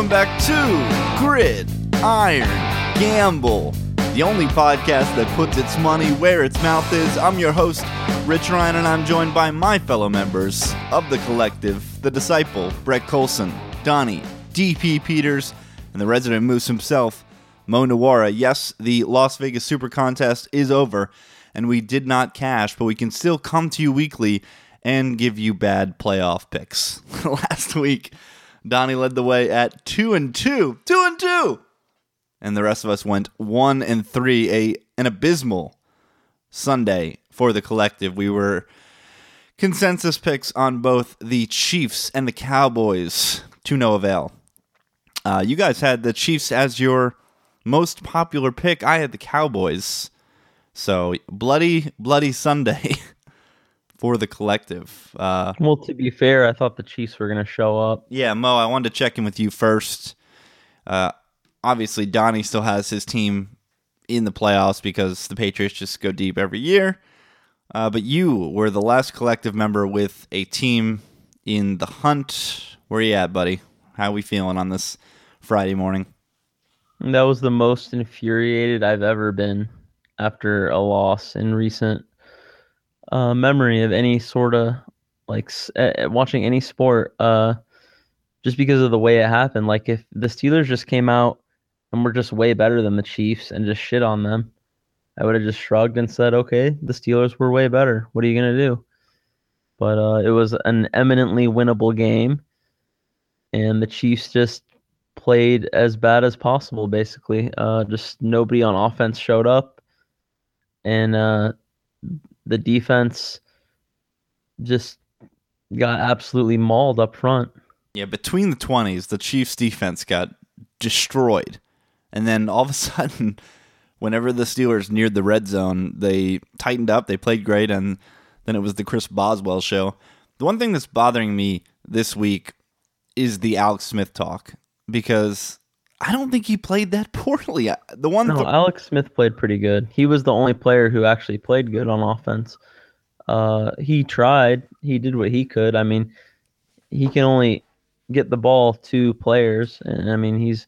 welcome back to Grid Iron Gamble, the only podcast that puts its money where its mouth is. I'm your host, Rich Ryan, and I'm joined by my fellow members of the collective, the disciple, Brett Colson, Donnie, DP Peters, and the resident moose himself, Mo Nawara. Yes, the Las Vegas Super Contest is over, and we did not cash, but we can still come to you weekly and give you bad playoff picks. Last week, Donnie led the way at two and two, two and two, and the rest of us went one and three. A an abysmal Sunday for the collective. We were consensus picks on both the Chiefs and the Cowboys to no avail. Uh, you guys had the Chiefs as your most popular pick. I had the Cowboys. So bloody, bloody Sunday for the collective. Uh, Well, to be fair, I thought the Chiefs were going to show up. yeah, Mo, I wanted to check in with you first. Uh, obviously, Donnie still has his team in the playoffs because the Patriots just go deep every year. Uh, but you were the last collective member with a team in the hunt. Where you at, buddy? How are we feeling on this Friday morning? That was the most infuriated I've ever been after a loss in recent uh, memory of any sort of like uh, watching any sport. Uh, just because of the way it happened. Like if the Steelers just came out and were just way better than the Chiefs and just shit on them, I would have just shrugged and said, "Okay, the Steelers were way better. What are you gonna do?" But uh, it was an eminently winnable game, and the Chiefs just played as bad as possible. Basically, uh, just nobody on offense showed up, and uh, the defense just got absolutely mauled up front. Yeah, between the 20s, the Chiefs defense got destroyed. And then all of a sudden, whenever the Steelers neared the red zone, they tightened up, they played great, and then it was the Chris Boswell show. The one thing that's bothering me this week is the Alex Smith talk because I don't think he played that poorly. The one No, th- Alex Smith played pretty good. He was the only player who actually played good on offense. Uh, he tried. He did what he could. I mean, he can only get the ball to players, and I mean, he's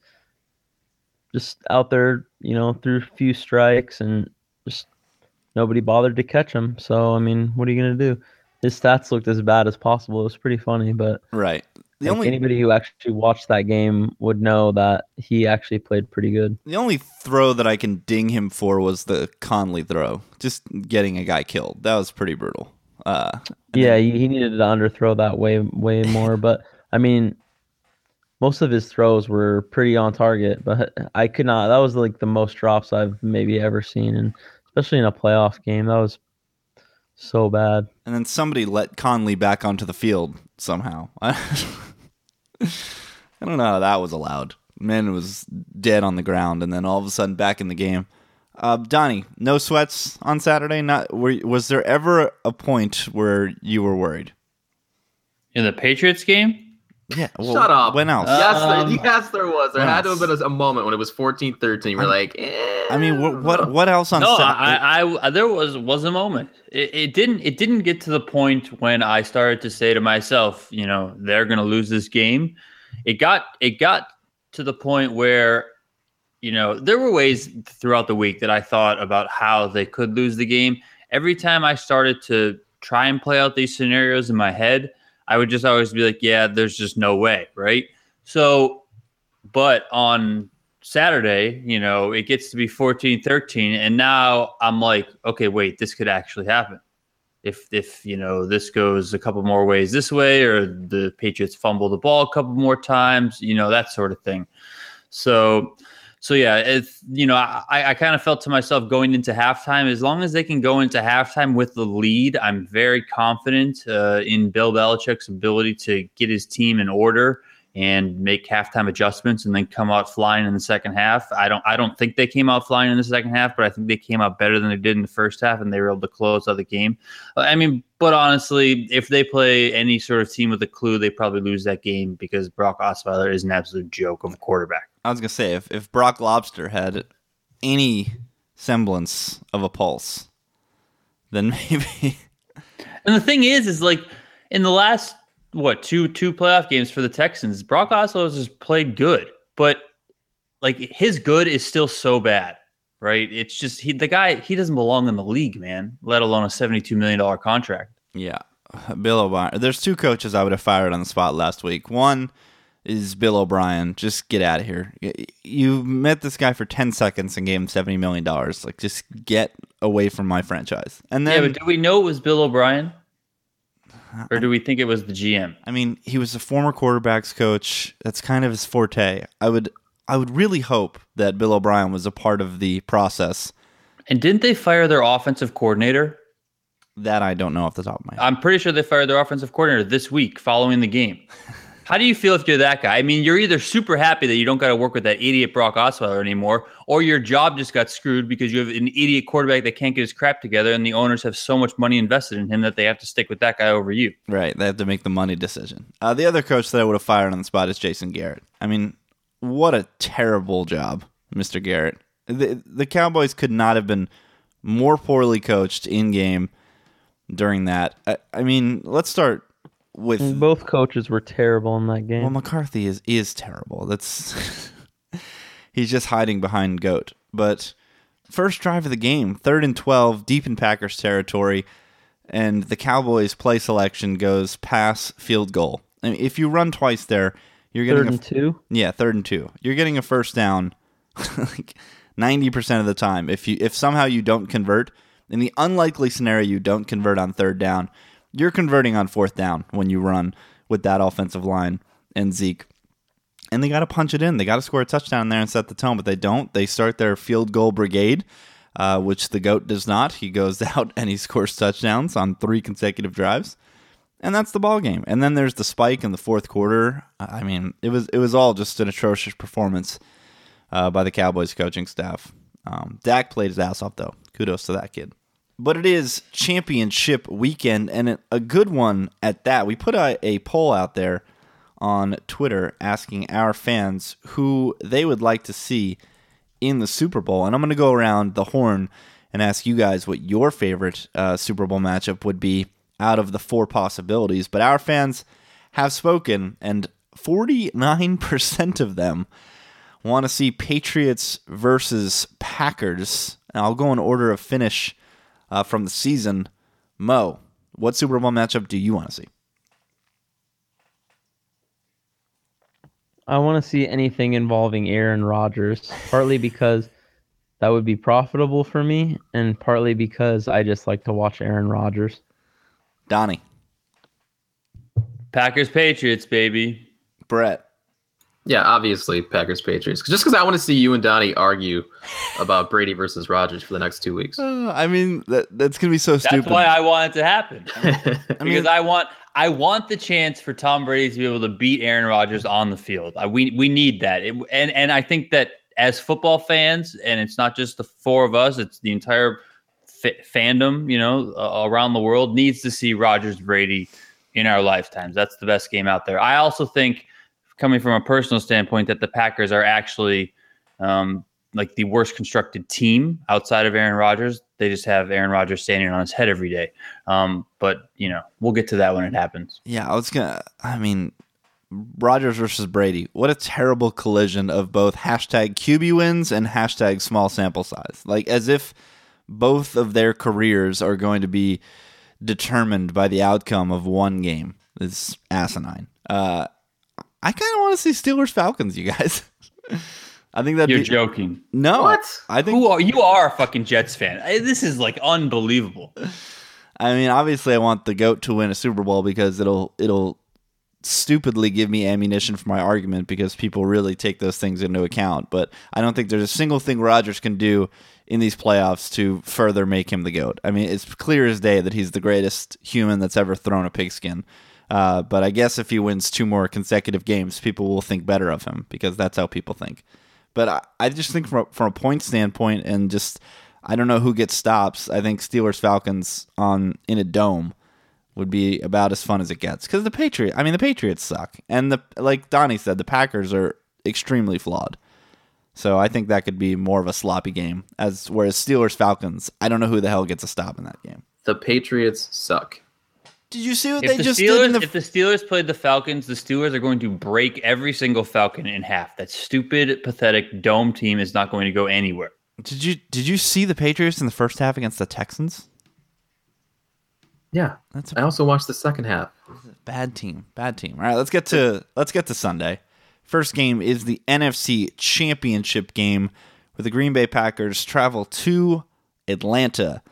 just out there, you know, through a few strikes, and just nobody bothered to catch him. So, I mean, what are you gonna do? His stats looked as bad as possible. It was pretty funny, but right. The like, only anybody who actually watched that game would know that he actually played pretty good. the only throw that I can ding him for was the Conley throw, just getting a guy killed. That was pretty brutal. Uh, Yeah, he, he needed to underthrow that way way more. but I mean, most of his throws were pretty on target. But I could not. That was like the most drops I've maybe ever seen, and especially in a playoff game, that was so bad. and then somebody let Conley back onto the field somehow. I, don't know how that was allowed. Man was dead on the ground, and then all of a sudden back in the game. Uh, Donnie, no sweats on Saturday. Not were, was there ever a point where you were worried? In the Patriots game? Yeah, well, Shut up. When else? Yes, Um, there, yes, there was. There what had to have been a, a moment when it was 14 13. We're I'm- like, eh, I mean, what what, what else on No, Saturday? I, I, I, there was was a moment. It, it didn't, it didn't get to the point when I started to say to myself, you know, they're going to lose this game. It got, it got to the point where, you know, there were ways throughout the week that I thought about how they could lose the game. Every time I started to try and play out these scenarios in my head, I would just always be like, yeah, there's just no way, right? So, but on Saturday, you know, it gets to be 14 13. And now I'm like, okay, wait, this could actually happen. If, if, you know, this goes a couple more ways this way, or the Patriots fumble the ball a couple more times, you know, that sort of thing. So, so yeah, you know, I, I kind of felt to myself going into halftime, as long as they can go into halftime with the lead, I'm very confident uh, in Bill Belichick's ability to get his team in order and make halftime adjustments and then come out flying in the second half. I don't I don't think they came out flying in the second half, but I think they came out better than they did in the first half and they were able to close out the game. I mean, but honestly, if they play any sort of team with a clue, they probably lose that game because Brock Osweiler is an absolute joke of a quarterback. I was gonna say if if Brock Lobster had any semblance of a pulse, then maybe And the thing is, is like in the last what two two playoff games for the Texans. Brock Osweiler has played good, but like his good is still so bad, right? It's just he the guy he doesn't belong in the league, man. Let alone a seventy two million dollar contract. Yeah. Bill O'Brien. There's two coaches I would have fired on the spot last week. One is Bill O'Brien. Just get out of here. You met this guy for 10 seconds and gave him $70 million. Like, just get away from my franchise. And then. Yeah, but do we know it was Bill O'Brien, or do we think it was the GM? I mean, he was a former quarterbacks coach. That's kind of his forte. I would, I would really hope that Bill O'Brien was a part of the process. And didn't they fire their offensive coordinator? That I don't know off the top of my head. I'm pretty sure they fired their offensive coordinator this week following the game. How do you feel if you're that guy? I mean, you're either super happy that you don't got to work with that idiot Brock Osweiler anymore, or your job just got screwed because you have an idiot quarterback that can't get his crap together, and the owners have so much money invested in him that they have to stick with that guy over you. Right. They have to make the money decision. Uh, the other coach that I would have fired on the spot is Jason Garrett. I mean, what a terrible job, Mr. Garrett. The, the Cowboys could not have been more poorly coached in game during that. I, I mean, let's start with. Both coaches were terrible in that game. Well, McCarthy is is terrible. That's he's just hiding behind goat. But first drive of the game, third and twelve, deep in Packers territory, and the Cowboys' play selection goes pass, field goal. I mean, if you run twice there, you're getting Third a and two. yeah, third and two. You're getting a first down like ninety percent of the time. If you if somehow you don't convert, in the unlikely scenario you don't convert on third down, you're converting on fourth down when you run with that offensive line and Zeke. And they got to punch it in. They got to score a touchdown there and set the tone, but they don't. They start their field goal brigade, uh, which the goat does not. He goes out and he scores touchdowns on three consecutive drives and that's the ball game. And then there's the spike in the fourth quarter. I mean, it was it was all just an atrocious performance uh, by the Cowboys coaching staff. Um, Dak played his ass off though. Kudos to that kid. But it is championship weekend and a good one at that. We put a, a poll out there on Twitter asking our fans who they would like to see in the Super Bowl. And I'm going to go around the horn and ask you guys what your favorite uh, Super Bowl matchup would be out of the four possibilities. But our fans have spoken, and 49% of them want to see Patriots versus Packers. And I'll go in order of finish uh, from the season. Mo, what Super Bowl matchup do you want to see? I want to see anything involving Aaron Rodgers, partly because that would be profitable for me, and partly because I just like to watch Aaron Rodgers. Donnie, Packers Patriots, baby. Brett. Yeah, obviously Packers Patriots. Just because I want to see you and Donnie argue about Brady versus Rodgers for the next two weeks. Uh, I mean, that, that's going to be so That's stupid. why I want it to happen. I mean, because I want I want the chance for Tom Brady to be able to beat Aaron Rodgers on the field. I, we we need that, It- and and I think that as football fans, and it's not just the four of us; it's the entire fa- fandom, you know, uh, around the world needs to see Rodgers Brady in our lifetimes. That's the best game out there. I also think, coming from a personal standpoint, that the Packers are actually. Um, like the worst constructed team outside of Aaron Rodgers. They just have Aaron Rodgers standing on his head every day. Um, but you know, we'll get to that when it happens. Yeah, I was gonna. I mean, Rodgers versus Brady. What a terrible collision of both hashtag QB wins and hashtag small sample size. Like as if both of their careers are going to be determined by the outcome of one game. It's asinine. Uh, I kind of want to see Steelers Falcons. You guys. I think that You're be, joking. no. What? I think Who are you? Are a fucking Jets fan? I- This is like unbelievable. I mean, obviously, I want the goat to win a Super Bowl because it'll it'll stupidly give me ammunition for my argument because people really take those things into account. But I don't think there's a single thing Rodgers can do in these playoffs to further make him the goat. I mean, it's clear as day that he's the greatest human that's ever thrown a pigskin. Uh, but I guess if he wins two more consecutive games, people will think better of him because that's how people think. But I, I just think from a, from a point standpoint and just I don't know who gets stops. I think Steelers Falcons on in a dome would be about as fun as it gets because the Patriots. I mean, the Patriots suck, and the like Donnie said, the Packers are extremely flawed. So I think that could be more of a sloppy game. As whereas Steelers Falcons, I don't know who the hell gets a stop in that game. The Patriots suck. Did you see what If they the just Steelers, did in the if the Steelers played the Falcons, the Steelers are going to break every single Falcon in half. That stupid, pathetic dome team is not going to go anywhere. Did you did you see the Patriots in the first half against the Texans? Yeah. That's I a also watched the second half. bad team. Bad team. All right, let's get to let's get to Sunday. First game is the NFC Championship game where the Green Bay Packers travel to Atlanta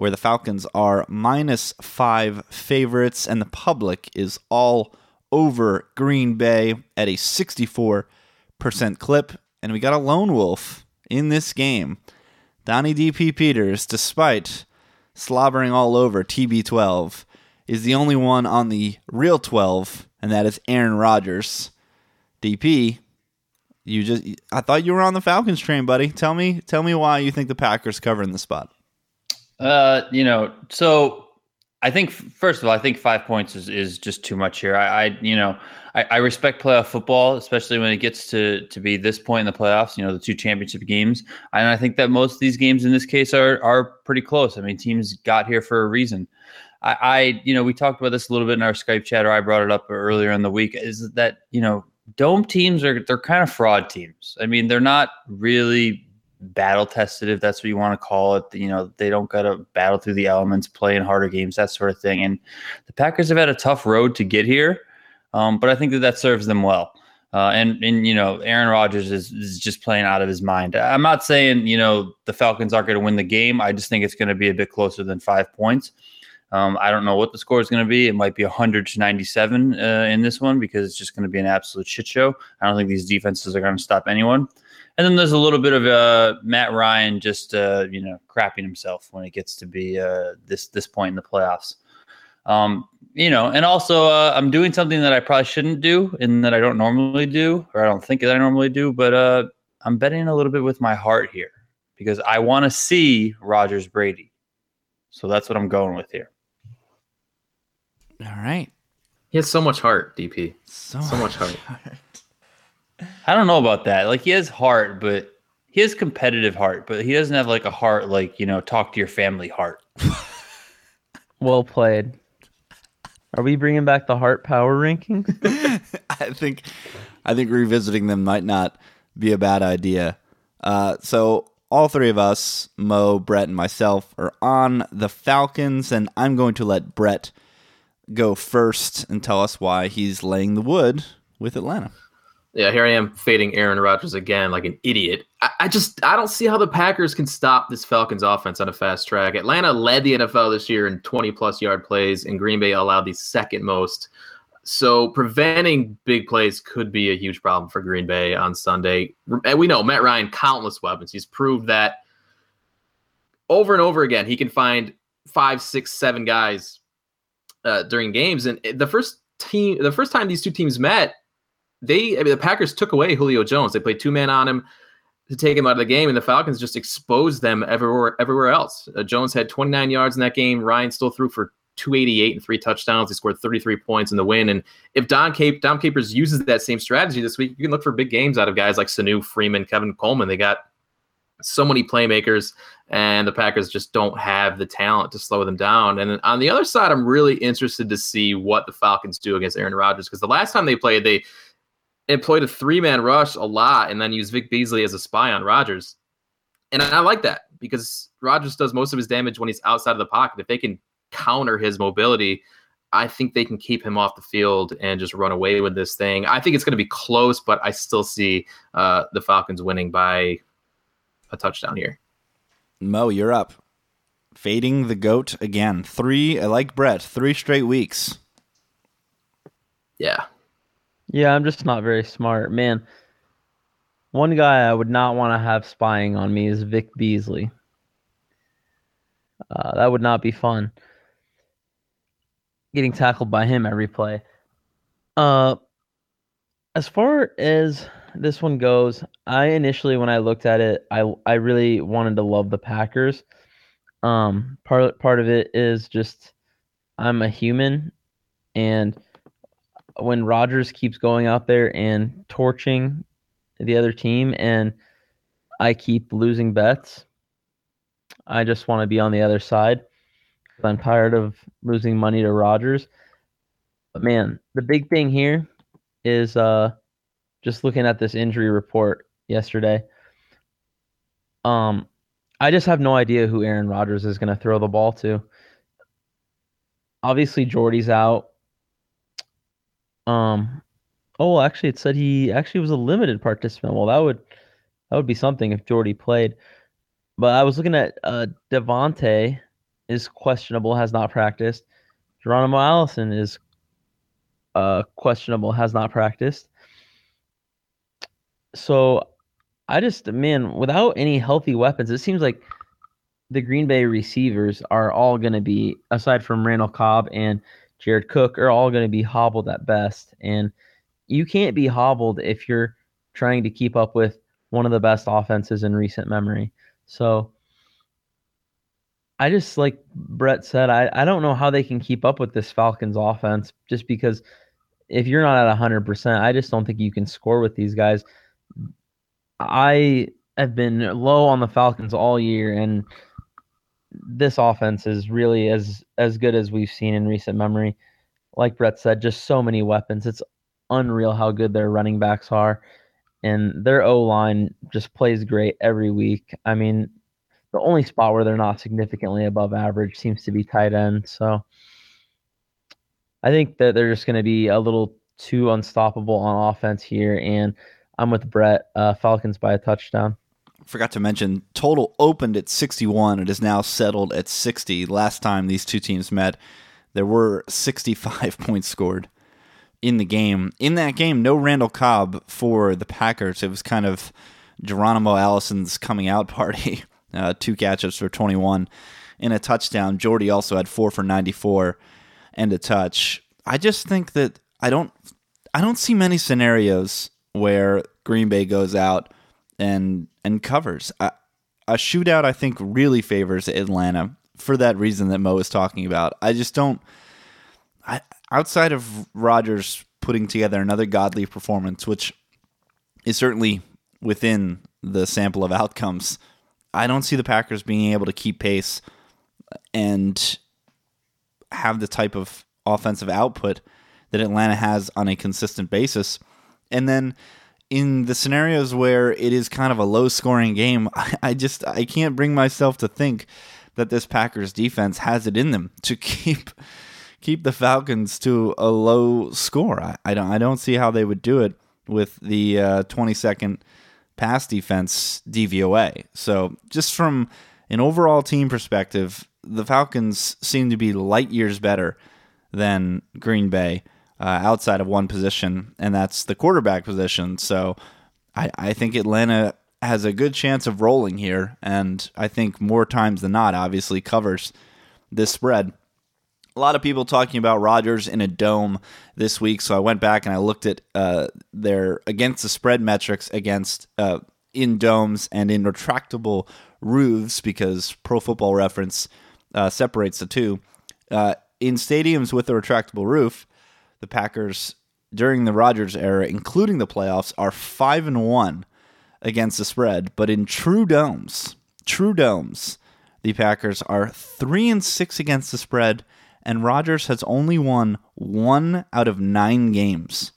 where the Falcons are minus 5 favorites and the public is all over Green Bay at a 64% clip and we got a lone wolf in this game. Donnie DP Peters despite slobbering all over TB12 is the only one on the real 12 and that is Aaron Rodgers. DP, you just I thought you were on the Falcons train, buddy. Tell me tell me why you think the Packers covering the spot. Uh, you know, so I think first of all, I think five points is, is just too much here. I, I you know, I, I respect playoff football, especially when it gets to to be this point in the playoffs. You know, the two championship games, and I think that most of these games in this case are are pretty close. I mean, teams got here for a reason. I, I you know, we talked about this a little bit in our Skype chat, or I brought it up earlier in the week. Is that you know, dome teams are they're kind of fraud teams. I mean, they're not really battle tested, if that's what you want to call it. You know, they don't got to battle through the elements, play in harder games, that sort of thing. And the Packers have had a tough road to get here, um, but I think that that serves them well. Uh, and and you know, Aaron Rodgers is, is just playing out of his mind. I'm not saying you know the Falcons aren't going to win the game. I just think it's going to be a bit closer than five points. Um, I don't know what the score is going to be. It might be 100 to 97 uh, in this one because it's just going to be an absolute shit show. I don't think these defenses are going to stop anyone. And then there's a little bit of uh, Matt Ryan just uh, you know crapping himself when it gets to be uh, this this point in the playoffs. Um, you know, and also uh, I'm doing something that I probably shouldn't do and that I don't normally do, or I don't think that I normally do, but uh, I'm betting a little bit with my heart here because I want to see Rodgers Brady. So that's what I'm going with here. All right. He has so much heart, DP. So, So much heart. I don't know about that. Like he has heart, but he has competitive heart, but he doesn't have like a heart like, you know, talk to your family heart. Well played. Are we bringing back the heart power rankings? I think I think revisiting them might not be a bad idea. Uh, so all three of us, Mo, Brett, and myself, are on the Falcons, and I'm going to let Brett go first and tell us why he's laying the wood with Atlanta. Yeah, here I am fading Aaron Rodgers again like an idiot. I, I, just I don't see how the Packers can stop this Falcons offense on a fast track. Atlanta led the NFL this year in 20 plus yard plays, and Green Bay allowed the second most. So preventing big plays could be a huge problem for Green Bay on Sunday. And we know Matt Ryan countless weapons. He's proved that over and over again. He can find five, six, seven guys uh, during games. And the first team, the first time these two teams met, they I mean, the Packers took away Julio Jones. They played two man on him to take him out of the game, and the Falcons just exposed them everywhere everywhere else. Uh, Jones had 29 yards in that game. Ryan still threw for 288 and three touchdowns. He scored 33 points in the win. And if Don Cape Dom Capers uses that same strategy this week, you can look for big games out of guys like Sanu, Freeman, Tevin Coleman. They got so many playmakers, and the Packers just don't have the talent to slow them down. And on the other side, I'm really interested to see what the Falcons do against Aaron Rodgers because the last time they played, they employed a three man rush a lot and then used Vic Beasley as a spy on Rodgers. And I like that because Rodgers does most of his damage when he's outside of the pocket. If they can counter his mobility, I think they can keep him off the field and just run away with this thing. I think it's going to be close, but I still see uh, the Falcons winning by a touchdown here. Mo, you're up. Fading the goat again. Three, I like Brett, three straight weeks. Yeah. Yeah, I'm just not very smart. Man, one guy I would not want to have spying on me is Vic Beasley. Uh, that would not be fun. Getting tackled by him every play. Uh, as far as this one goes, I initially when I looked at it, I I really wanted to love the Packers. Um, part part of it is just I'm a human, and when Rodgers keeps going out there and torching the other team, and I keep losing bets, I just want to be on the other side. I'm tired of losing money to Rodgers. But man, the big thing here is uh just looking at this injury report yesterday. Um I just have no idea who Aaron Rodgers is going to throw the ball to. Obviously Jordy's out. Um oh, well, actually it said he actually was a limited participant. Well, that would that would be something if Jordy played. But I was looking at uh Davante is questionable, has not practiced. Geronimo Allison is uh, questionable, has not practiced. So I just, man, without any healthy weapons, it seems like the Green Bay receivers are all going to be, aside from Randall Cobb and Jared Cook, are all going to be hobbled at best. And you can't be hobbled if you're trying to keep up with one of the best offenses in recent memory. So I just like Brett said, I, I don't know how they can keep up with this Falcons offense just because if you're not at 100%, I just don't think you can score with these guys. I have been low on the Falcons all year, and this offense is really as as good as we've seen in recent memory. Like Brett said, just so many weapons. It's unreal how good their running backs are, and their O line just plays great every week. I mean, the only spot where they're not significantly above average seems to be tight end. So I think that they're just going to be a little too unstoppable on offense here. And I'm with Brett. Uh, Falcons by a touchdown. Forgot to mention, total opened at 61. It is now settled at 60. Last time these two teams met, there were 65 points scored in the game. In that game, no Randall Cobb for the Packers. It was kind of Geronimo Allison's coming out party uh, two catches for 21 and a touchdown. Jordy also had four for 94 and a touch. I just think that I don't I don't see many scenarios where Green Bay goes out and and covers. a shootout I think really favors Atlanta for that reason that Mo is talking about. I just don't I outside of Rodgers putting together another godly performance, which is certainly within the sample of outcomes I don't see the Packers being able to keep pace and have the type of offensive output that Atlanta has on a consistent basis. And then in the scenarios where it is kind of a low scoring game, I just I can't bring myself to think that this Packers defense has it in them to keep keep the Falcons to a low score. I, I don't I don't see how they would do it with the uh, 22nd pass defense DVOA. So, just from an overall team perspective, the Falcons seem to be light years better than Green Bay uh, outside of one position, and that's the quarterback position. So, I, I think Atlanta has a good chance of rolling here, and I think more times than not, obviously covers this spread a lot of people talking about Rodgers in a dome this week, so I went back and I looked at uh, their against the spread metrics against uh, in domes and in retractable roofs because Pro Football Reference uh, separates the two. Uh, in stadiums with a retractable roof, the Packers during the Rodgers era, including the playoffs, are five and one against the spread. But in true domes, true domes, the Packers are three and six against the spread and Rodgers has only won one out of nine games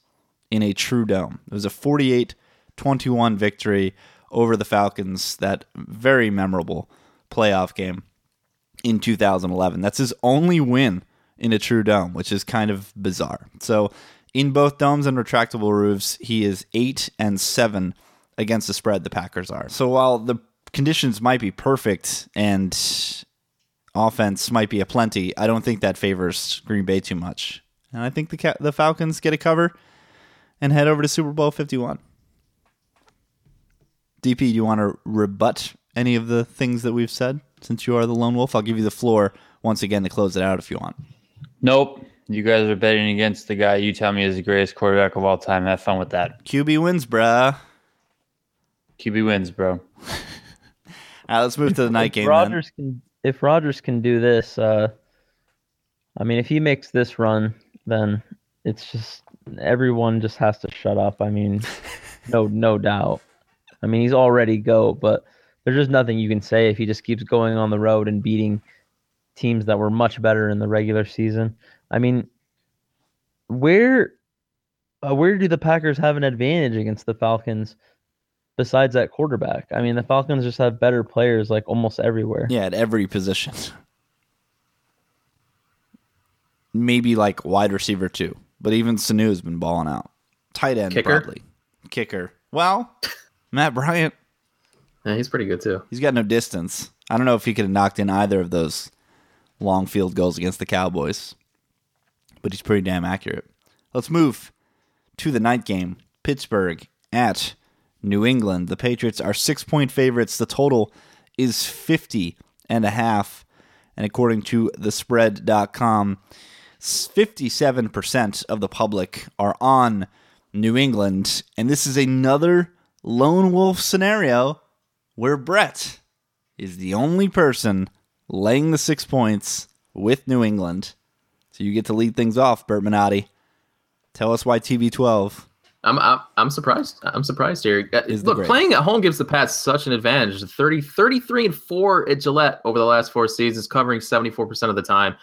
in a true dome. It was a 48 21 victory over the Falcons, that very memorable playoff game in 2011. That's his only win in a true dome, which is kind of bizarre. So, in both domes and retractable roofs, he is 8 and 7 against the spread the Packers are. So, while the conditions might be perfect and offense might be a plenty. I don't think that favors Green Bay too much. And I think the the Falcons get a cover and head over to Super Bowl 51. DP, do you want to rebut any of the things that we've said since you are the lone wolf? I'll give you the floor once again to close it out if you want. Nope. You guys are betting against the guy you tell me is the greatest quarterback of all time. Have fun with that. QB wins, bruh. QB wins, bro. all right, let's move to the night game. Rodgers can if Rodgers can do this, uh, I mean, if he makes this run, then it's just everyone just has to shut up. I mean, no, no doubt. I mean, he's already go, but there's just nothing you can say if he just keeps going on the road and beating teams that were much better in the regular season. I mean, where uh, where do the Packers have an advantage against the Falcons besides that quarterback? I mean, the Falcons just have better players like almost everywhere. Yeah, at every position. Maybe like wide receiver too, but even Sanu has been balling out. Tight end Kicker? probably. Kicker. Well, Matt Bryant, Yeah, he's pretty good too. he's got no distance. I don't know if he could have knocked in either of those long field goals against the Cowboys, but he's pretty damn accurate. Let's move to the night game. Pittsburgh at New England. The Patriots are six point favorites. The total is 50 and a half. And according to the spread.com, 57% of the public are on New England. And this is another lone wolf scenario where Brett is the only person laying the six points with New England. So you get to lead things off, Bert Minotti. Tell us why TB12. I'm I'm, I'm surprised. I'm surprised here. Uh, Is Look, playing at home gives the Pats such an advantage. 30, 33 and 4 at Gillette over the last four seasons, covering 74% of the time.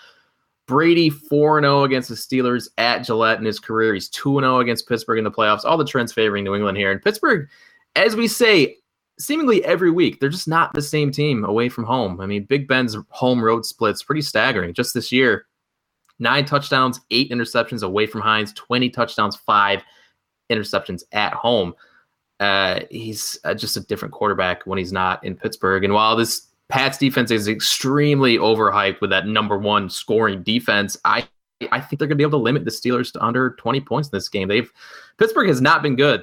Brady 4 0 against the Steelers at Gillette in his career. He's 2 0 against Pittsburgh in the playoffs. All the trends favoring New England here. And Pittsburgh, as we say, seemingly every week, they're just not the same team away from home. I mean, Big Ben's home road splits pretty staggering. Just this year, nine touchdowns, eight interceptions away from Heinz, 20 touchdowns, five interceptions at home. Uh, he's uh, just a different quarterback when he's not in Pittsburgh. And while this Pats defense is extremely overhyped with that number one scoring defense, I I think they're going to be able to limit the Steelers to under 20 points in this game. They've Pittsburgh has not been good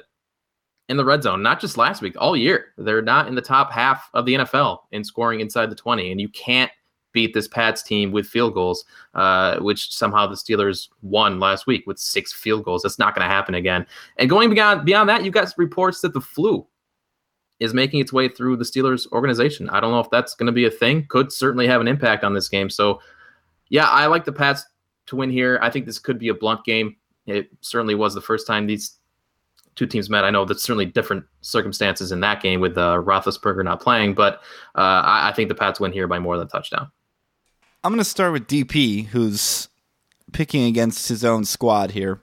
in the red zone, not just last week, all year. They're not in the top half of the NFL in scoring inside the 20, and you can't beat this Pats team with field goals, uh, which somehow the Steelers won last week with six field goals. That's not going to happen again. And going beyond beyond that, you've got reports that the flu is making its way through the Steelers organization. I don't know if that's going to be a thing. Could certainly have an impact on this game. So, yeah, I like the Pats to win here. I think this could be a blunt game. It certainly was the first time these two teams met. I know that's certainly different circumstances in that game with uh, Roethlisberger not playing, but uh, I, I think the Pats win here by more than a touchdown. I'm going to start with DP, who's picking against his own squad here.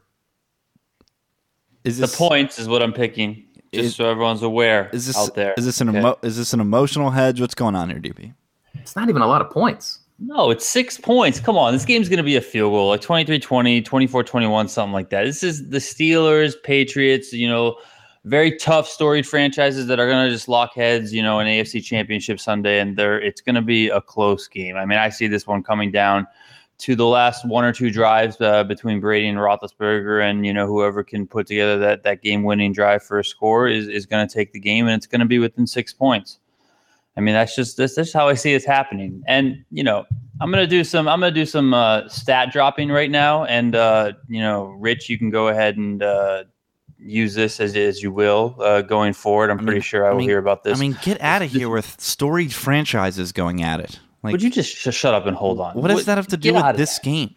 Is The points is what I'm picking, just Is- so everyone's aware Is this out there. is this an Okay. emo- is this an emotional hedge? What's going on here, DP? It's not even a lot of points. No, it's six points. Come on. This game's going to be a field goal, like 23 20, 24 21, something like that. This is the Steelers, Patriots, you know, very tough, storied franchises that are going to just lock heads, you know, in AFC Championship Sunday. And they're, it's going to be a close game. I mean, I see this one coming down to the last one or two drives uh, between Brady and Roethlisberger, and you know whoever can put together that that game-winning drive for a score is is going to take the game, and it's going to be within six points. I mean, that's just that's just how I see it happening. And you know, I'm gonna do some I'm gonna do some uh, stat dropping right now, and uh, you know, Rich, you can go ahead and uh, use this as as you will uh, going forward. I'm I mean- pretty sure I I will mean- hear about this. I mean, get out of here with storied franchises going at it. Like, would you just sh- shut up and hold on? what does that have to do with this there. game?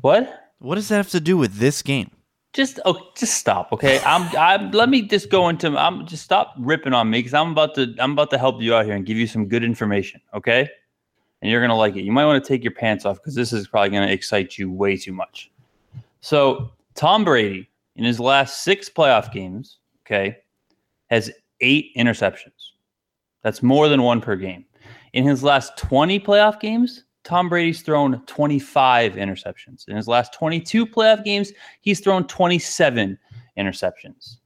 What? What does that have to do with this game? Just oh, just stop, okay? I'm I'm let me just go into I'm just stop ripping on me because I'm about to I'm about to help you out here and give you some good information, okay? And you're gonna like it. You might want to take your pants off because this is probably gonna excite you way too much. So Tom Brady in his last six playoff games, okay, has eight interceptions. That's more than one per game. In his last 20 playoff games, Tom Brady's thrown 25 interceptions. In his last 22 playoff games, he's thrown 27 interceptions.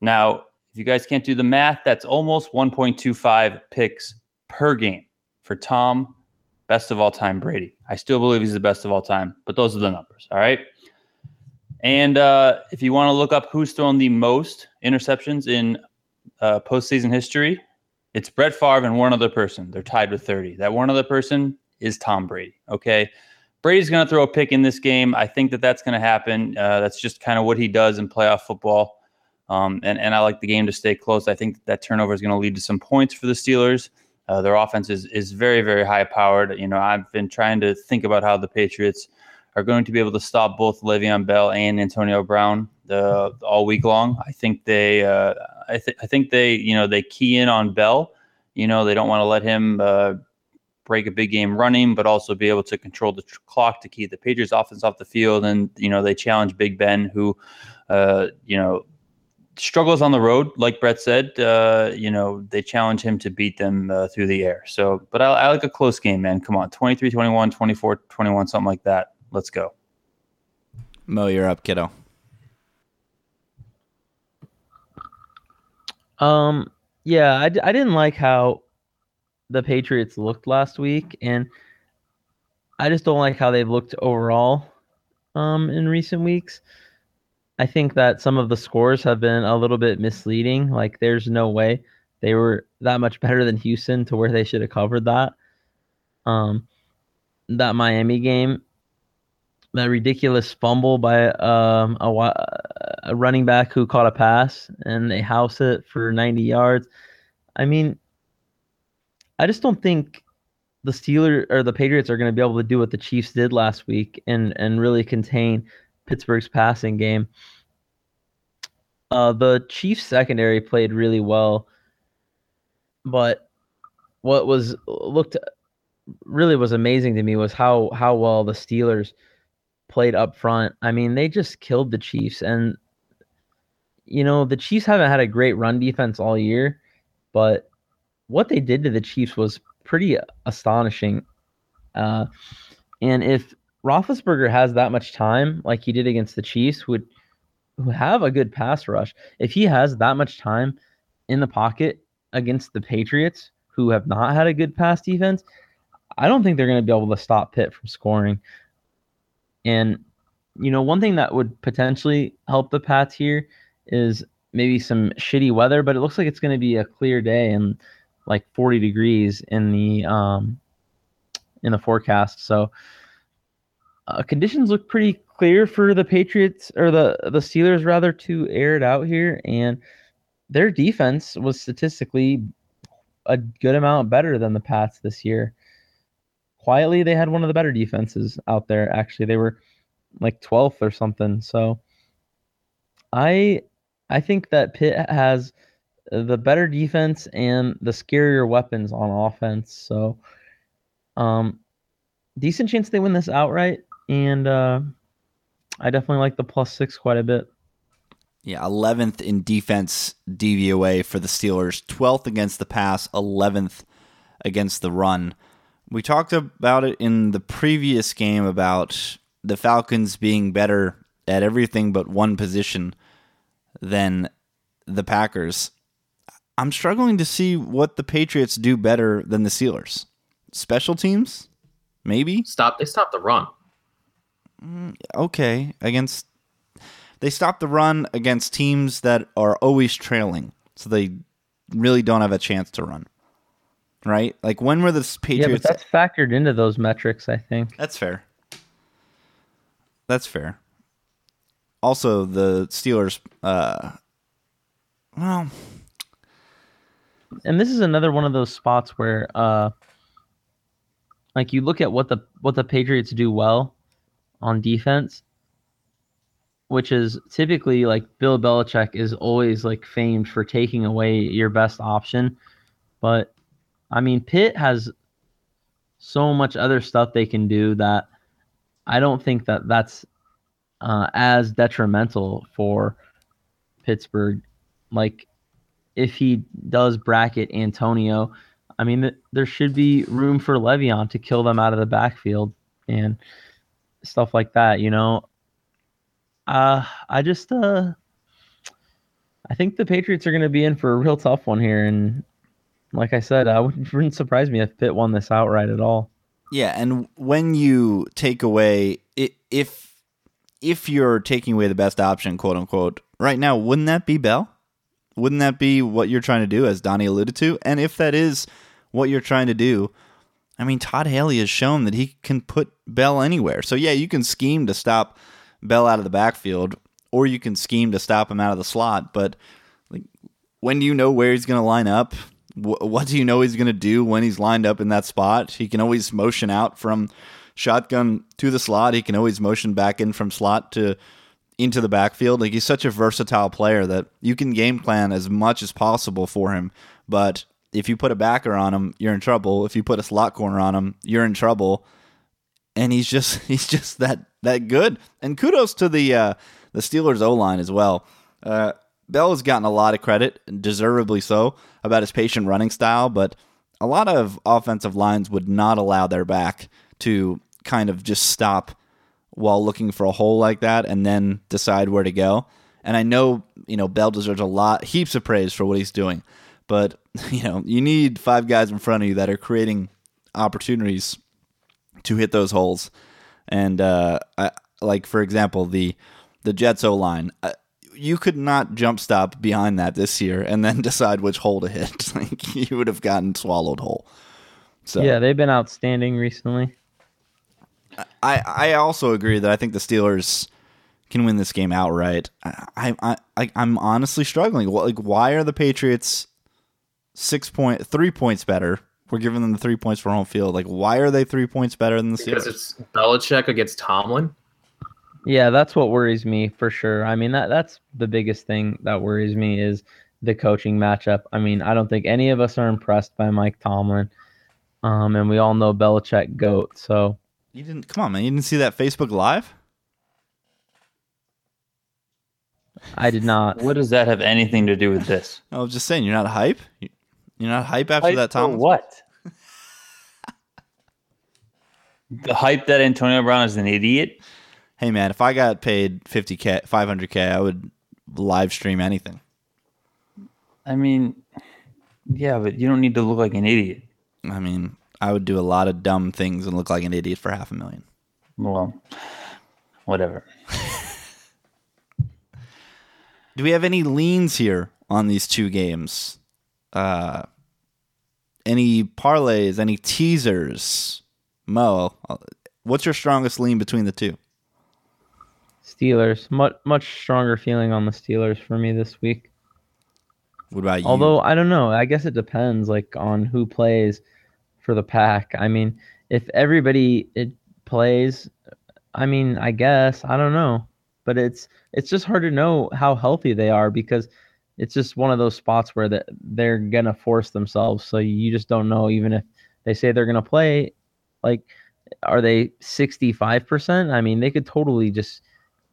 Now, if you guys can't do the math, that's almost 1.25 picks per game for Tom, best of all time Brady. I still believe he's the best of all time, but those are the numbers. All right. And uh, if you want to look up who's thrown the most interceptions in uh, postseason history, it's Brett Favre and one other person. They're tied with 30. That one other person is Tom Brady. Okay. Brady's going to throw a pick in this game. I think that that's going to happen. Uh, that's just kind of what he does in playoff football. Um, and, and I like the game to stay close. I think that turnover is going to lead to some points for the Steelers. Uh, their offense is, is very, very high powered. You know, I've been trying to think about how the Patriots are going to be able to stop both Le'Veon Bell and Antonio Brown uh, all week long. I think they, uh, I, th- I think they, you know, they key in on Bell. You know, they don't want to let him uh, break a big game running, but also be able to control the tr- clock to keep the Patriots offense off the field. And, you know, they challenge Big Ben, who, uh, you know, struggles on the road, like Brett said. Uh, you know, they challenge him to beat them uh, through the air. So, but I, I like a close game, man. Come on, 23 21, 24 21, something like that. Let's go. Mo, you're up, kiddo. Um, yeah, I, I didn't like how the Patriots looked last week, and I just don't like how they've looked overall um, in recent weeks. I think that some of the scores have been a little bit misleading. Like, there's no way they were that much better than Houston to where they should have covered that. Um, that Miami game, that ridiculous fumble by um, a, a running back who caught a pass and they house it for 90 yards. I mean, I just don't think the Steelers or the Patriots are going to be able to do what the Chiefs did last week and and really contain Pittsburgh's passing game. Uh, the Chiefs secondary played really well, but what was looked really was amazing to me was how how well the Steelers played up front. I mean, they just killed the Chiefs and you know, the Chiefs haven't had a great run defense all year, but what they did to the Chiefs was pretty astonishing. Uh, and if Roethlisberger has that much time, like he did against the Chiefs, who would who have a good pass rush, if he has that much time in the pocket against the Patriots, who have not had a good pass defense, I don't think they're going to be able to stop Pitt from scoring. And you know, one thing that would potentially help the Pats here is maybe some shitty weather, but it looks like it's going to be a clear day and like 40 degrees in the um in the forecast. So uh, conditions look pretty clear for the Patriots or the the Steelers rather to air it out here and their defense was statistically a good amount better than the Pats this year. Quietly, they had one of the better defenses out there. Actually, they were like 12th or something. So I I think that Pitt has the better defense and the scarier weapons on offense. So um decent chance they win this outright and uh I definitely like the plus 6 quite a bit. Yeah, 11th in defense DVOA for the Steelers, 12th against the pass, 11th against the run. We talked about it in the previous game about the Falcons being better at everything but one position than the Packers. I'm struggling to see what the Patriots do better than the Steelers. Special teams? Maybe? Stop. They stopped the run. Okay, against they stop the run against teams that are always trailing. So they really don't have a chance to run. Right? Like when were the Patriots? Yeah, but that's factored into those metrics, I think. That's fair. That's fair. Also, the Steelers. Uh, well, and this is another one of those spots where uh like you look at what the what the Patriots do well on defense, which is typically like Bill Belichick is always like famed for taking away your best option. But I mean Pitt has so much other stuff they can do that I don't think that that's uh, as detrimental for Pittsburgh. Like if he does bracket Antonio, I mean, there should be room for Le'Veon to kill them out of the backfield and stuff like that. You know, uh, I just uh, I think the Patriots are going to be in for a real tough one here, and like I said, I wouldn't, wouldn't surprise me if Pitt won this outright at all. yeah, and when you take away if if you're taking away the best option, quote unquote, right now, wouldn't that be Bell? Wouldn't that be what you're trying to do, as Donnie alluded to? And if that is what you're trying to do, I mean, Todd Haley has shown that he can put Bell anywhere. So yeah, you can scheme to stop Bell out of the backfield, or you can scheme to stop him out of the slot. But like, when do you know where he's going to line up? Wh- What do you know he's going to do when he's lined up in that spot? He can always motion out from shotgun to the slot. He can always motion back in from slot to into the backfield. Like he's such a versatile player that you can game plan as much as possible for him. But if you put a backer on him, you're in trouble. If you put a slot corner on him, you're in trouble. And he's just he's just that that good. And kudos to the uh, the Steelers O line as well. Uh, Bell has gotten a lot of credit, deservedly so, about his patient running style, but a lot of offensive lines would not allow their back to kind of just stop while looking for a hole like that and then decide where to go. And I know, you know, Bell deserves a lot, heaps of praise for what he's doing. But, you know, you need five guys in front of you that are creating opportunities to hit those holes. And, uh, I, like, for example, the, the Jets O line. Uh, you could not jump stop behind that this year and then decide which hole to hit. like you would have gotten swallowed whole. So Yeah, they've been outstanding recently. I I also agree that I think the Steelers can win this game outright. I I, I I'm honestly struggling. Like why are the Patriots six point three points better? We're giving them the three points for home field. Like why are they three points better than the Steelers? Because it's Belichick against Tomlin. Yeah, that's what worries me for sure. I mean, that that's the biggest thing that worries me is the coaching matchup. I mean, I don't think any of us are impressed by Mike Tomlin. Um, and we all know Belichick goat. So you didn't come on, man. You didn't see that Facebook Live? I did not. What does that have anything to do with this? I was just saying, you're not hype. You're not hype after Hype that for Tomlin. What? the hype that Antonio Brown is an idiot. Hey man, if I got paid 50k, 500k, I would live stream anything. I mean, yeah, but you don't need to look like an idiot. I mean, I would do a lot of dumb things and look like an idiot for half a million. Well, whatever. Do we have any leans here on these two games? Uh, any parlays? Any teasers? Mo, what's your strongest lean between the two? Steelers. Much much stronger feeling on the Steelers for me this week. What about you? Although I don't know, I guess it depends like on who plays for the pack. I mean, if everybody it plays, I mean, I guess I don't know, but it's it's just hard to know how healthy they are because it's just one of those spots where that they're gonna force themselves. So you just don't know even if they say they're gonna play, like, are they sixty five percent? I mean, they could totally just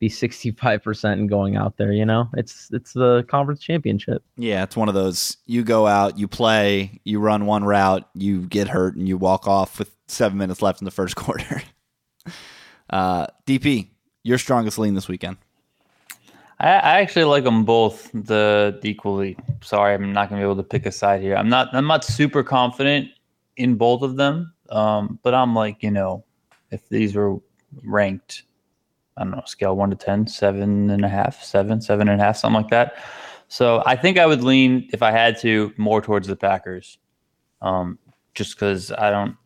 be 65% and going out there you know? It's it's the conference championship. Yeah it's one of those you go out you play you run one route you get hurt and you walk off with seven minutes left in the first quarter. Uh, dp your strongest lean this weekend. I, I actually like them both the equally sorry i'm not going to be able to pick a side here. I'm not i'm not super confident in both of them um, but i'm like you know if these were ranked I don't know, scale one to 10, seven and a half, seven, seven and a half, something like that. So I think I would lean, if I had to, more towards the Packers. Um, just because I don't,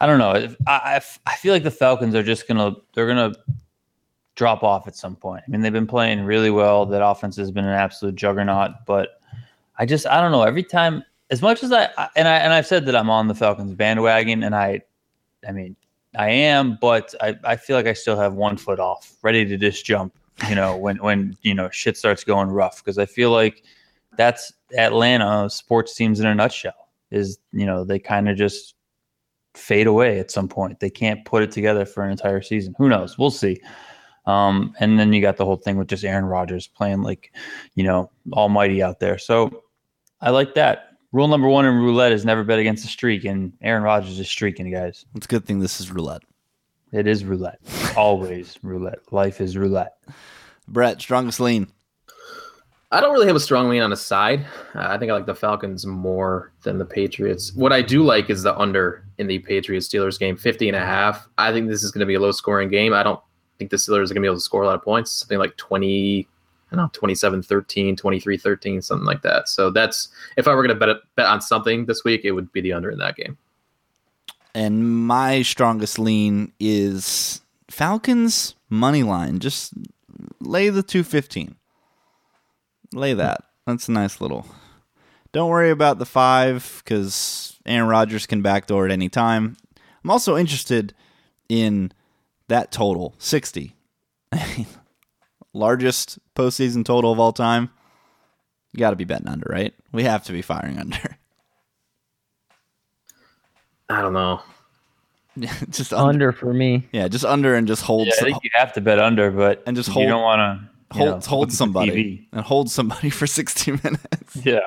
I don't know. I, I, I feel like the Falcons are just gonna, they're gonna drop off at some point. I mean, they've been playing really well. That offense has been an absolute juggernaut. But I just, I don't know. Every time, as much as I, and I, and I've said that I'm on the Falcons bandwagon, and I, I mean, I am, but I, I feel like I still have one foot off, ready to just jump, you know, when when you know shit starts going rough. Because I feel like that's Atlanta sports teams in a nutshell. Is you know they kind of just fade away at some point. They can't put it together for an entire season. Who knows? We'll see. Um, and then you got the whole thing with just Aaron Rodgers playing like, you know, almighty out there. So I like that rule number one in roulette is never bet against a streak, and Aaron Rodgers is streaking, guys. It's a good thing this is roulette. It is roulette. Always roulette. Life is roulette. Brett, strongest lean. I don't really have a strong lean on a side. Uh, I think I like the Falcons more than the Patriots. What I do like is the under in the Patriots Steelers game, 50 and a half. I think this is going to be a low scoring game. I don't think the Steelers are going to be able to score a lot of points. Something like 20, I don't know, 27 13, 23 13, something like that. So that's, if I were going to bet, bet on something this week, it would be the under in that game. And my strongest lean is Falcons money line. Just lay the 215. Lay that. That's a nice little. Don't worry about the five because Aaron Rodgers can backdoor at any time. I'm also interested in that total 60. Largest postseason total of all time. You got to be betting under, right? We have to be firing under. I don't know. just under. Under for me. Yeah, just under and just hold Yeah, I think you have to bet under, but And just hold. you don't want to hold hold somebody and hold somebody for 60 minutes. Yeah.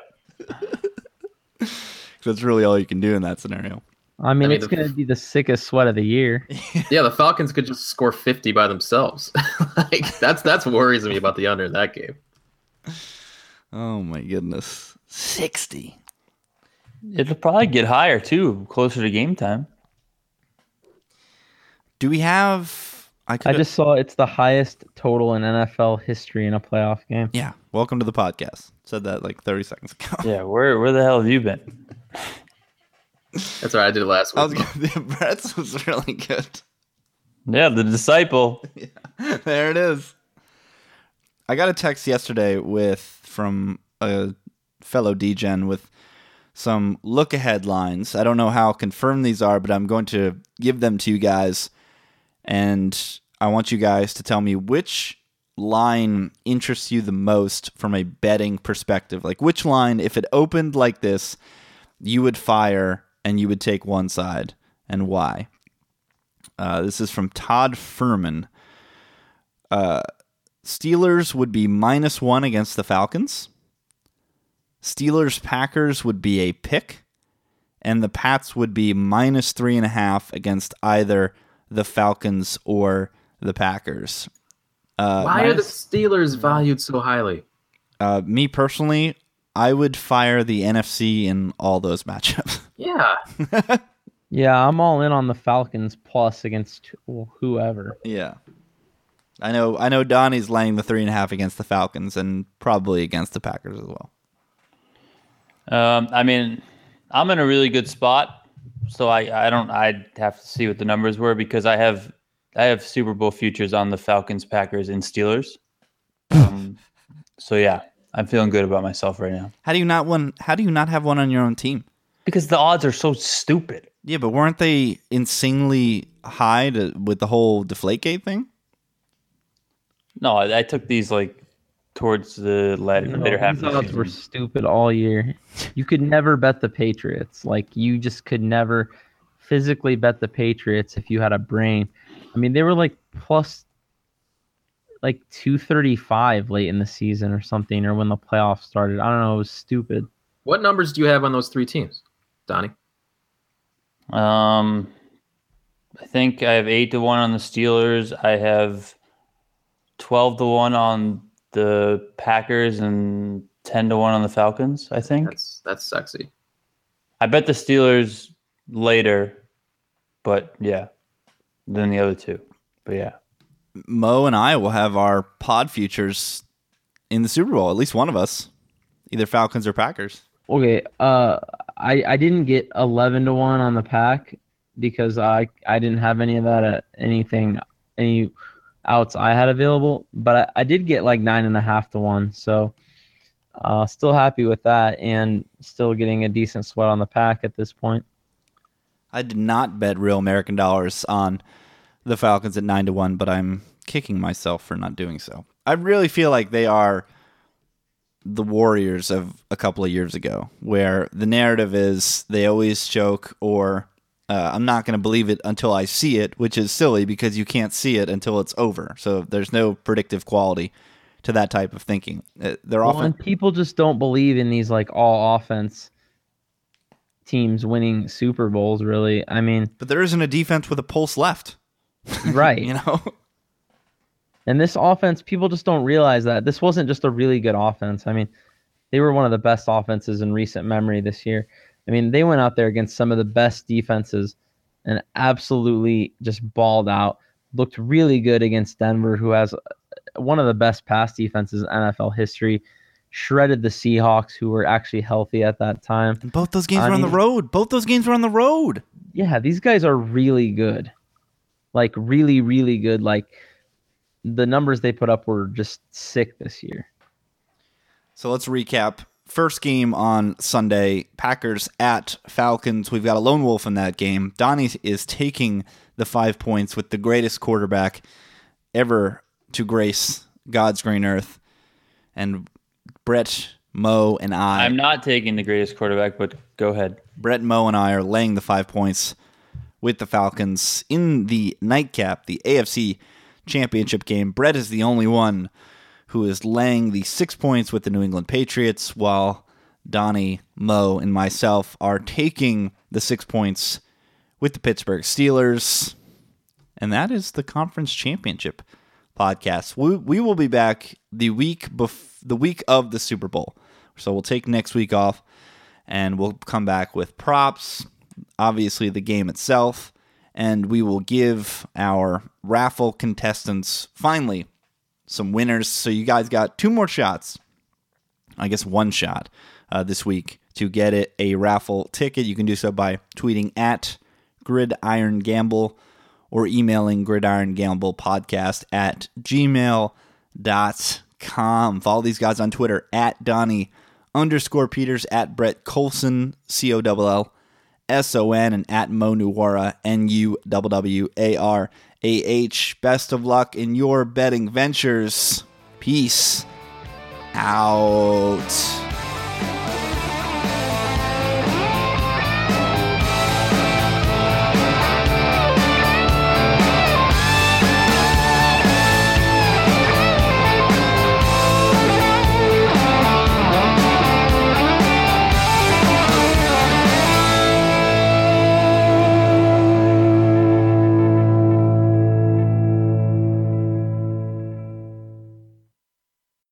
That's really all you can do in that scenario. I mean, mean, it's going to be the sickest sweat of the year. Yeah, the Falcons could just score 50 by themselves. like that's that's what worries me about the under in that game. Oh my goodness. 60. It'll probably get higher too, closer to game time. Do we have I I just saw it's the highest total in NFL history in a playoff game. Yeah, welcome to the podcast. Said that like 30 seconds ago. Yeah, where where the hell have you been? That's right. I did it last I week. was Brett's was really good. Yeah, the disciple. yeah, there it is. I got a text yesterday with from a fellow DGen with some look ahead lines. I don't know how confirmed these are, but I'm going to give them to you guys. And I want you guys to tell me which line interests you the most from a betting perspective. Like which line, if it opened like this, you would fire and you would take one side and why. Uh, this is from Todd Fuhrman. Uh, Steelers would be minus one against the Falcons. Steelers Packers would be a pick. And the Pats would be minus three and a half against either the Falcons or the Packers. Uh, Why are the Steelers valued so highly? uh, me personally, I would fire the NFC in all those matchups. Yeah. Yeah, I'm all in on the Falcons plus against whoever. yeah. I know I know Donnie's laying the three and a half against the Falcons and probably against the Packers as well. Um, I mean, I'm in a really good spot, so I I don't I'd have to see what the numbers were because I have I have Super Bowl futures on the Falcons, Packers, and Steelers. Um, so yeah, I'm feeling good about myself right now How do you not one how do you not have one on your own team? Because the odds are so stupid. Yeah, but weren't they insanely high to, with the whole Deflategate thing? No, I, I took these like towards the later, No, later half of these the odds season. were stupid all year. You could never bet the Patriots. Like you just could never physically bet the Patriots if you had a brain. I mean, they were like plus like 235 late in the season or something or when the playoffs started. I don't know, it was stupid. What numbers do you have on those three teams, Donnie? Um, I think I have eight to one on the Steelers. I have twelve to one on the Packers and ten to one on the Falcons. I think That's that's sexy. I bet the Steelers later, but yeah, than the other two. But yeah, Mo and I will have our pod futures in the Super Bowl, at least one of us. Either Falcons or Packers. Okay, uh I I didn't get 11 to 1 on the pack because I I didn't have any of that at anything any outs I had available, but I, I did get like nine and a half to one. So uh still happy with that and still getting a decent sweat on the pack at this point. I did not bet real American dollars on the Falcons at 9 to 1, but I'm kicking myself for not doing so. I really feel like they are the Warriors of a couple of years ago, where the narrative is they always choke or uh, I'm not going to believe it until I see it, which is silly because you can't see it until it's over. So there's no predictive quality to that type of thinking. Uh, They're Well, often and people just don't believe in these like all offense teams winning Super Bowls really. I mean, but there isn't a defense with a pulse left. right. You know, And this offense, people just don't realize that this wasn't just a really good offense. I mean, they were one of the best offenses in recent memory this year. I mean, they went out there against some of the best defenses and absolutely just balled out. Looked really good against Denver, who has uh, one of the best pass defenses in NFL history. Shredded the Seahawks, who were actually healthy at that time. and both those games I were on the road. Both those games were on the road. Yeah, these guys are really good. Like, really, really good. Like, the numbers they put up were just sick this year. So let's recap. First game on Sunday, Packers at Falcons. We've got a lone wolf in that game. Donnie is taking the five points with the greatest quarterback ever to grace God's green earth. And Brett Mo and I. I'm not taking the greatest quarterback, but go ahead. Brett, Mo, and I are laying the five points with the Falcons in the nightcap, the AFC Championship game. Brett is the only one who is laying the six points with the New England Patriots, while Donnie, Mo, and myself are taking the six points with the Pittsburgh Steelers. And that is the conference championship podcast. We, we will be back the week bef- the week of the Super Bowl. So we'll take next week off and we'll come back with props, obviously the game itself, and we will give our raffle contestants finally some winners. So you guys got two more shots. I guess one shot uh, this week to get it a raffle ticket. You can do so by tweeting at Gridiron Gamble or emailing Gridiron Gamble podcast at gmail.com. Follow these guys on Twitter at Donnie underscore Peters, at Brett Collson, C O L L S O N, and at Mo Nuwwarah, N U W W A R A H. Best of luck in your betting ventures. Peace out.